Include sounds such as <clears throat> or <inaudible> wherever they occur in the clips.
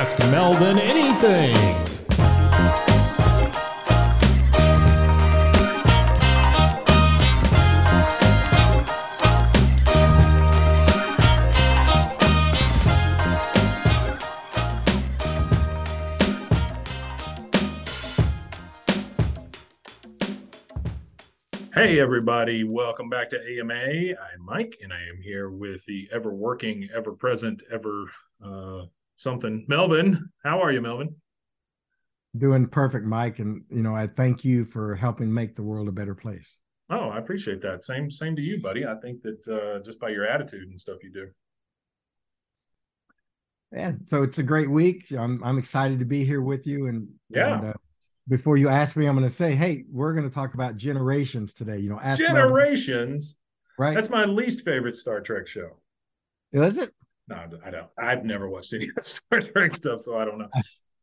Ask Melvin anything. Hey, everybody, welcome back to AMA. I'm Mike, and I am here with the ever working, ever present, ever uh, something. Melvin, how are you, Melvin? Doing perfect, Mike. And, you know, I thank you for helping make the world a better place. Oh, I appreciate that. Same, same to you, buddy. I think that uh, just by your attitude and stuff you do. Yeah. So it's a great week. I'm, I'm excited to be here with you. And, yeah. And, uh, before you ask me, I'm going to say, hey, we're going to talk about generations today. You know, ask generations. Melvin. right. That's my least favorite Star Trek show. Is it? No, I don't. I've never watched any of the <laughs> Star Trek stuff, so I don't know.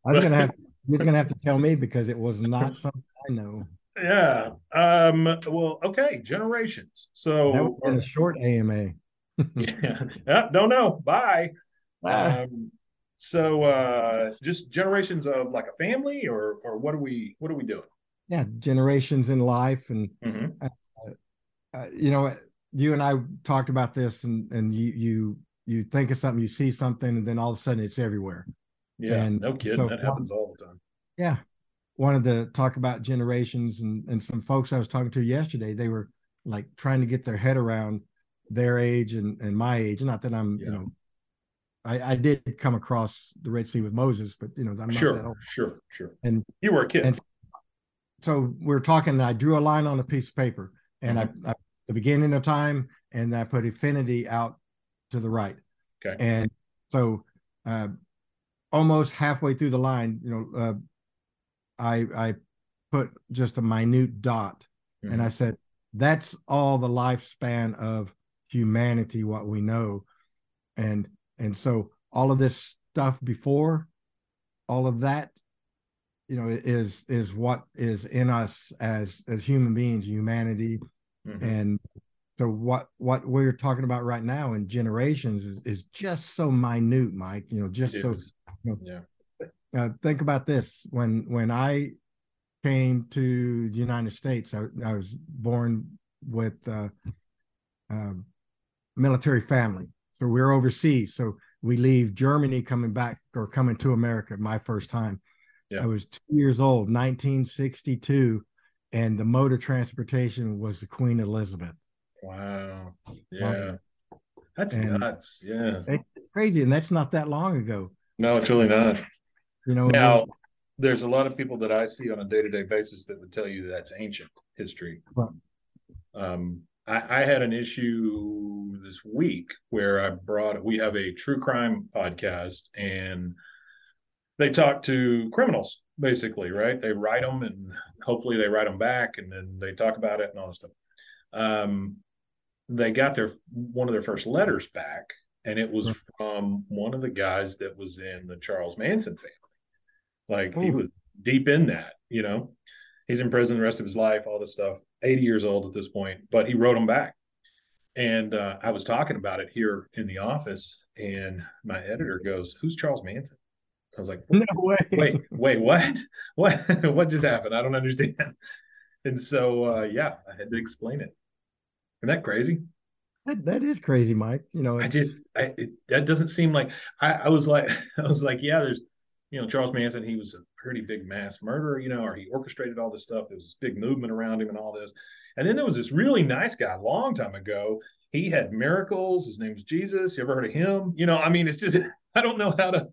I was gonna have you're gonna have to tell me because it was not something I know. Yeah. Um. Well. Okay. Generations. So that was in a short AMA. <laughs> yeah. yeah. Don't know. Bye. Um, so uh just generations of like a family or or what are we what are we doing yeah generations in life and mm-hmm. uh, uh, you know you and i talked about this and and you you you think of something you see something and then all of a sudden it's everywhere yeah and no kidding so that happens all the time yeah wanted to talk about generations and and some folks i was talking to yesterday they were like trying to get their head around their age and and my age not that i'm yeah. you know I, I did come across the Red Sea with Moses, but you know, I'm sure, not that old. Sure, sure. And you were a kid. And so we're talking. I drew a line on a piece of paper, and mm-hmm. I, I the beginning of time, and I put infinity out to the right. Okay. And so, uh, almost halfway through the line, you know, uh, I I put just a minute dot, mm-hmm. and I said, "That's all the lifespan of humanity, what we know." And and so all of this stuff before, all of that, you know, is is what is in us as as human beings, humanity, mm-hmm. and so what what we're talking about right now in generations is, is just so minute, Mike. You know, just so. You know, yeah. Uh, think about this: when when I came to the United States, I, I was born with uh, uh, military family, so we're overseas. So we leave Germany coming back or coming to America. My first time. Yeah. I was two years old, 1962, and the mode of transportation was the Queen Elizabeth. Wow. Yeah. That's nuts. Yeah. It's crazy. And that's not that long ago. No, it's really not. You know, now there's a lot of people that I see on a day to day basis that would tell you that's ancient history. Right. Um, I, I, had an issue this week where I brought, we have a true crime podcast and they talk to criminals basically, right? They write them and hopefully they write them back and then they talk about it and all this stuff. Um, they got their one of their first letters back, and it was from one of the guys that was in the Charles Manson family. Like Ooh. he was deep in that, you know. He's in prison the rest of his life, all this stuff. 80 years old at this point, but he wrote them back. And uh, I was talking about it here in the office, and my editor goes, "Who's Charles Manson?" I was like, <laughs> "No way! Wait, wait, what? <laughs> What? <laughs> what just happened? I don't understand." And so, uh, yeah, I had to explain it. Isn't that crazy? That, that is crazy, Mike. You know, I just I, it, that doesn't seem like I, I was like <laughs> I was like, yeah, there's you know Charles Manson. He was a pretty big mass murderer, you know, or he orchestrated all this stuff. There was this big movement around him and all this. And then there was this really nice guy a long time ago. He had miracles. His name was Jesus. You ever heard of him? You know, I mean, it's just <laughs> I don't know how to.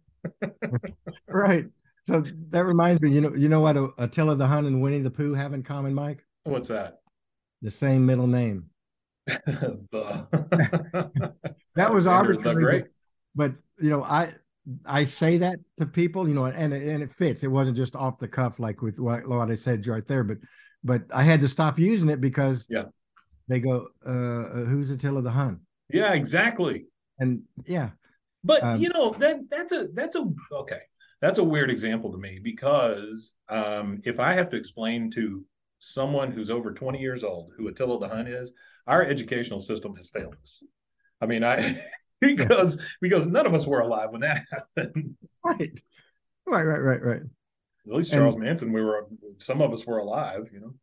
<laughs> right. So that reminds me, you know, you know what Attila the Hun and Winnie the Pooh have in common, Mike? What's that? The same middle name. <laughs> the <laughs> that was arbitrary. But, but you know, I I say that to people, you know, and it, and it fits. It wasn't just off the cuff like with what, what I said right there, but but I had to stop using it because Yeah. they go, uh, who's Attila the Hun? Yeah, exactly. And yeah, But Um, you know that that's a that's a okay. That's a weird example to me because um, if I have to explain to someone who's over 20 years old who Attila the Hun is, our educational system has failed us. I mean, I because <laughs> because none of us were alive when that happened. right, right, right, right, right. At least And- Charles Manson, we were some of us were alive, you know.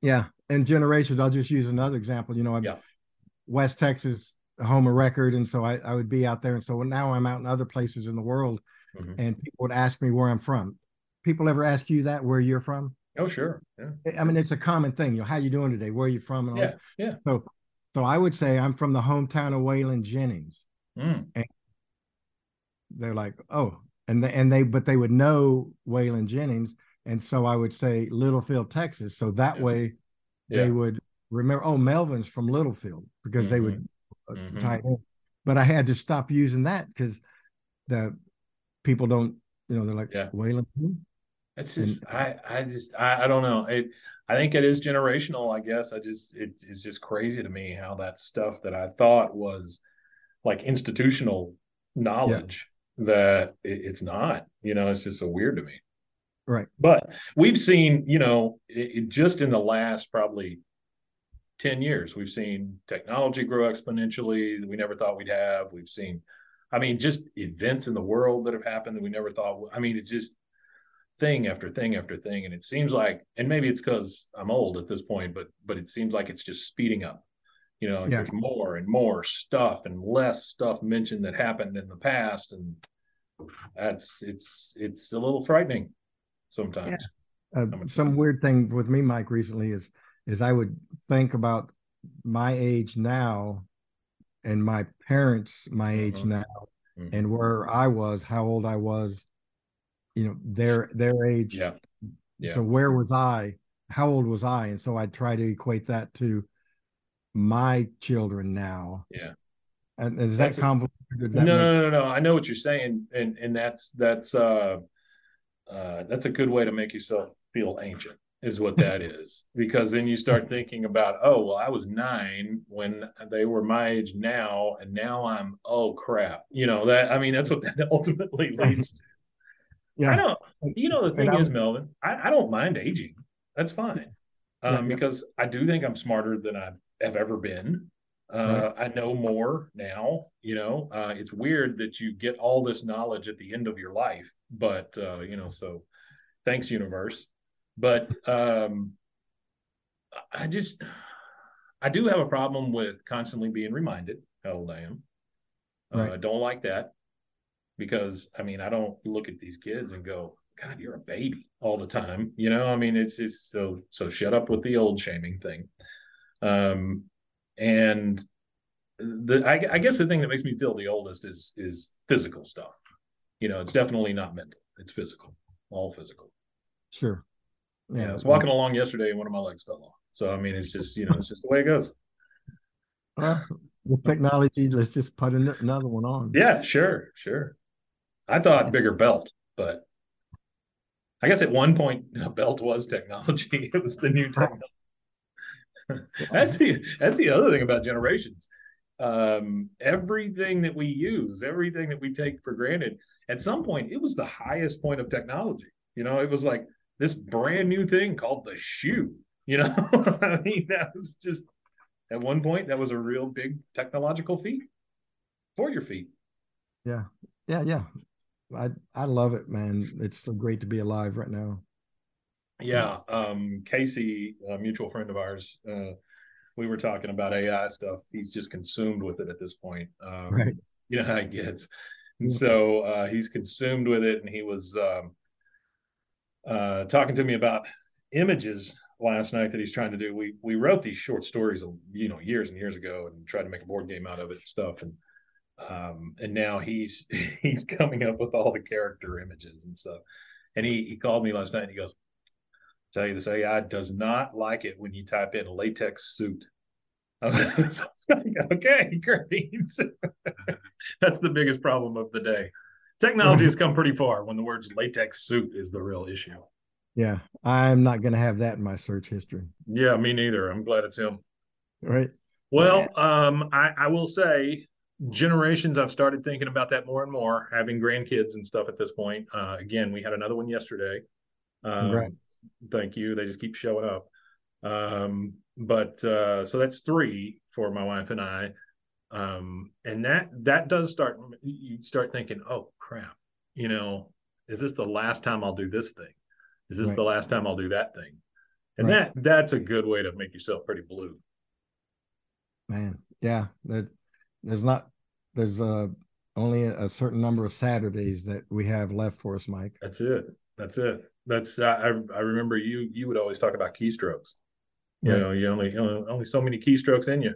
Yeah, and generations. I'll just use another example. You know, I'm Yeah. West Texas, home of record, and so I, I would be out there, and so now I'm out in other places in the world, Mhm. and people would ask me where I'm from. People ever ask you that where you're from? Oh, sure. Yeah. I mean, it's a common thing. You know, how you doing today? Where are you from? And all Yeah. that. Yeah. So, so I would say I'm from the hometown of Waylon Jennings. Mm. They're like, oh, and they, and they, but they would know Waylon Jennings, and so I would say Littlefield, Texas. So that Yeah. way, Yeah. they would remember. Oh, Melvin's from Littlefield because they would uh, Mhm. tie in. But I had to stop using that because the people don't, you know, they're like Yeah. Waylon. Who?" It's And- just I I just I, I don't know. It I think it is generational, I guess. I just it, it's just crazy to me how that stuff that I thought was like institutional knowledge that it, it's not. You know, it's just so weird to me. Right. But we've seen, you know, it, it just in the last probably 10 years, we've seen technology grow exponentially that we never thought we'd have. We've seen, I mean, just events in the world that have happened that we never thought. I mean, it's just thing after thing after thing. And it seems like, and maybe it's because I'm old at this point, but but it seems like it's just speeding up. You know, Yeah. there's more and more stuff and less stuff mentioned that happened in the past. And that's it's it's a little frightening sometimes. Uh, some weird thing with me, Mike, recently is is I would think about my age now and my parents my age Mhm. now Mhm. and where I was, how old I was, you know, their their age. Yeah. Yeah. So where was I? How old was I? And so I try to equate that to my children now. Yeah. And is That's that convoluted? Does no, that no, no, no, no. I know what you're saying, and and that's that's uh, uh, that's a good way to make yourself feel ancient, is what <laughs> that is. Because then you start thinking about, oh, well, I was nine when they were my age now, and now I'm, oh crap, you know that. I mean, that's what that <laughs> ultimately <laughs> leads to. Yeah. I don't. You know, the thing is, Melvin, I, I don't mind aging. That's fine, um, Yeah, yeah. because I do think I'm smarter than I have ever been. Uh, I know more now. You know, uh, it's weird that you get all this knowledge at the end of your life, but uh, you know, so thanks, universe. But um, I just, I do have a problem with constantly being reminded how old I am. Uh, Right. I don't like that because I mean, I don't look at these kids and go, God, you're a baby all the time. You know, I mean, it's it's so so shut up with the old shaming thing. Um, and the I, I guess the thing that makes me feel the oldest is is physical stuff. You know, it's definitely not mental; it's physical, all physical. Sure. Yeah, I was walking along yesterday and one of my legs fell off. So I mean, it's just you know, it's just the way it goes. Well, with technology, let's just put another one on. Yeah, sure, sure. I thought bigger belt, but I guess at one point <laughs> a belt was technology. <laughs> It was the new technology. <laughs> that's the that's the other thing about generations. Um, everything that we use, everything that we take for granted, at some point it was the highest point of technology. You know, it was like this brand new thing called the shoe. You know, I mean, that was just at one point that was a real big technological feat for your feet. Yeah, yeah, yeah. I I love it, man. It's so great to be alive right now. Yeah, um, Casey, a mutual friend of ours, uh, we were talking about AI stuff. He's just consumed with it at this point. Um, Right. You know how he gets, and so uh, he's consumed with it. And he was um, uh, talking to me about images last night that he's trying to do. We we wrote these short stories, you know, years and years ago, and tried to make a board game out of it and stuff. And um, and now he's <laughs> he's coming up with all the character images and stuff. And he he called me last night and he goes, tell you this AI does not like it when you type in latex suit. <laughs> okay, <laughs> great. That's the biggest problem of the day. Technology has come pretty far when the words latex suit is the real issue. Yeah, I'm not going to have that in my search history. Yeah, me neither. I'm glad it's him. Right. Well, um, I, I will say, generations. I've started thinking about that more and more. Having grandkids and stuff at this point. Uh, again, we had another one yesterday. Um, thank you. They just keep showing up. Um, but uh, so that's three for my wife and I. Um, and that that does start. You start thinking, oh crap, you know, is this the last time I'll do this thing? Is this right. the last time I'll do that thing? And right. that that's a good way to make yourself pretty blue. Man, yeah, that there's not there's uh only a certain number of Saturdays that we have left for us, Mike. That's it. That's it. That's I I remember you you would always talk about keystrokes. You right. know, you only you know, only so many keystrokes in you.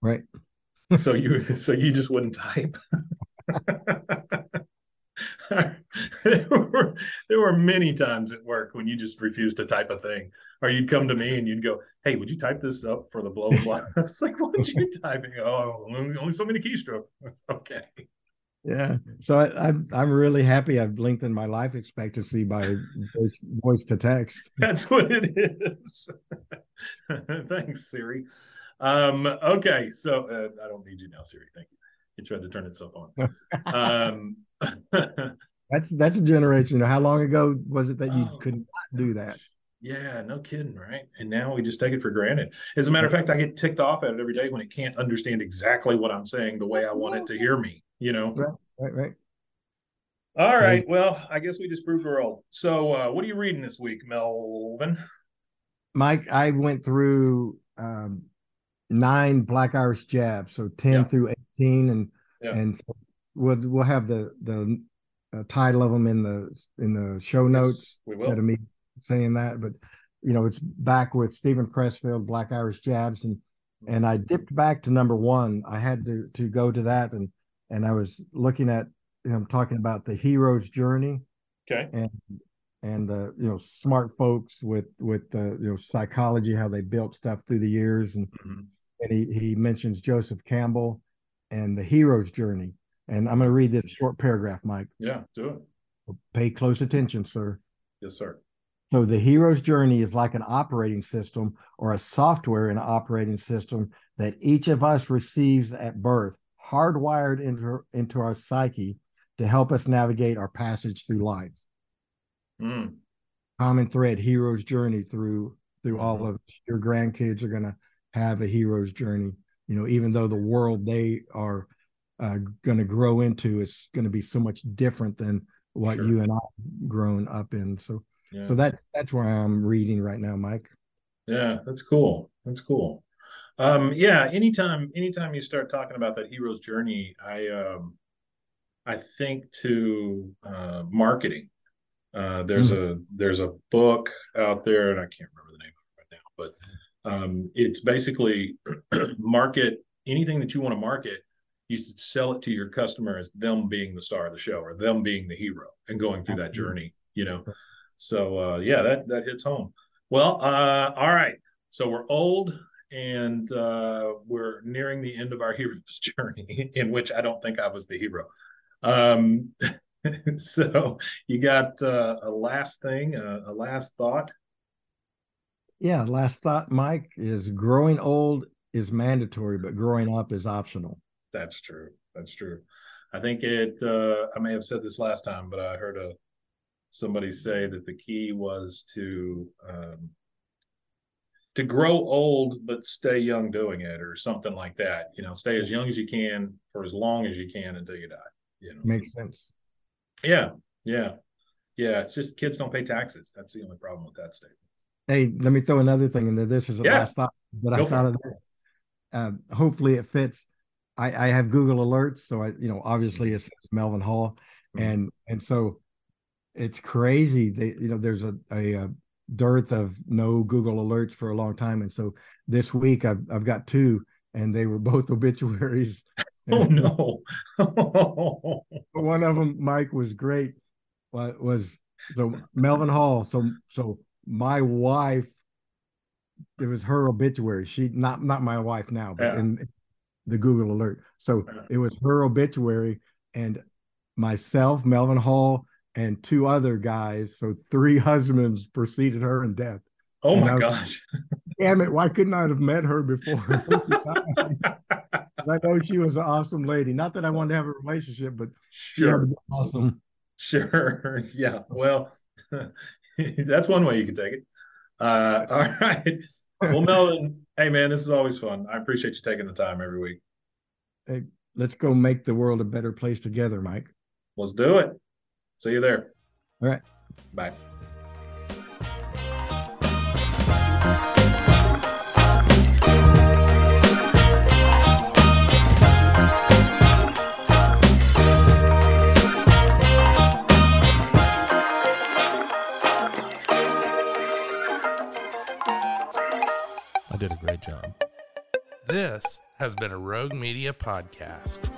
Right. so you <laughs> so you just wouldn't type. <laughs> <laughs> there, were, there were many times at work when you just refused to type a thing, or you'd come to me and you'd go, "Hey, would you type this up for the blah blah?" <laughs> it's like, "What are you <laughs> typing?" Oh, only so many keystrokes. okay. Yeah, so I, I'm I'm really happy I've lengthened my life expectancy by voice, voice to text. That's what it is. Thanks, Siri. Um, okay, so uh, I don't need you now, Siri. Thank you. It tried to turn itself on. um, that's that's a generation. You know, how long ago was it that you oh, could not do that? Yeah, no kidding, right? And now we just take it for granted. As a matter of fact, I get ticked off at it every day when it can't understand exactly what I'm saying the way I want it to hear me. You know, right, right, right. All right. Well, I guess we just proved we're old. So, uh, what are you reading this week, Melvin? Mike, I went through um, nine Black Irish jabs, so ten yeah. through eighteen, and yeah. and so we'll we'll have the the uh, title of them in the in the show notes. Yes, we will. me saying that, but you know, it's back with Steven Pressfield, Black Irish Jabs, and and I dipped back to number one. I had to to go to that, and and I was looking at you know, talking about the hero's journey. Okay. And and uh, you know, smart folks with with uh, you know psychology, how they built stuff through the years, and mm-hmm. and he he mentions Joseph Campbell and the hero's journey and I'm going to read this short paragraph, Mike. Yeah, do it. Pay close attention, sir. Yes, sir. So the hero's journey is like an operating system or a software in an operating system that each of us receives at birth, hardwired into, into our psyche to help us navigate our passage through life. Mm. Common thread, hero's journey through through mm-hmm. all of your grandkids are going to have a hero's journey. You know, even though the world they are uh, going to grow into is going to be so much different than what sure. you and I've grown up in. So, yeah. so that that's where I'm reading right now, Mike. Yeah, that's cool. That's cool. Um, yeah, anytime anytime you start talking about that hero's journey, I um, I think to uh, marketing. Uh, there's mm-hmm. a there's a book out there, and I can't remember the name of it right now, but um, it's basically <clears throat> market anything that you want to market you should sell it to your customer as them being the star of the show or them being the hero and going through that journey you know? So uh, yeah that that hits home. Well uh, all right. So we're old and uh, we're nearing the end of our <laughs> hero's journey in which i don't think i was the hero. Um, <laughs> so you got uh, a last thing a last thought? Yeah last thought mike is growing old is mandatory but growing up is optional that's true. That's true. I think it. Uh, I may have said this last time, but I heard a somebody say that the key was to um, to grow old but stay young doing it, or something like that. You know, stay as young as you can for as long as you can until you die. You know, makes sense. Yeah, yeah, yeah. It's just kids don't pay taxes. That's the only problem with that statement. Hey, let me throw another thing into this. Is the yeah. last thought that Go I thought of this. Uh, hopefully, it fits. I, I have Google alerts, so I, you know, obviously mm-hmm. it says Melvin Hall, mm-hmm. and and so it's crazy. They, you know, there's a, a, a dearth of no Google alerts for a long time, and so this week I've I've got two, and they were <laughs> both obituaries. oh no! <laughs> one of them, Mike, was great. Was so Melvin Hall. So so my wife, it was her obituary. She not not my wife now, but Yeah. in the Google alert. So it was her obituary and myself, Melvin Hall, and two other guys. So three <laughs> husbands preceded her in death. Oh And my I- gosh. Damn it! Why couldn't I have met her before? <laughs> <laughs> I know she was an awesome lady. Not that I wanted to have a relationship, but she had to sure. awesome. Sure. Yeah. Well, that's one way you could take it. Uh, all right. Well, Melvin, hey man, this is always fun. I appreciate you taking the time every week. Hey, let's go make the world a better place together, Mike. Let's do it. See you there. All right. Bye. Did a great job. This has been a Rogue Media podcast.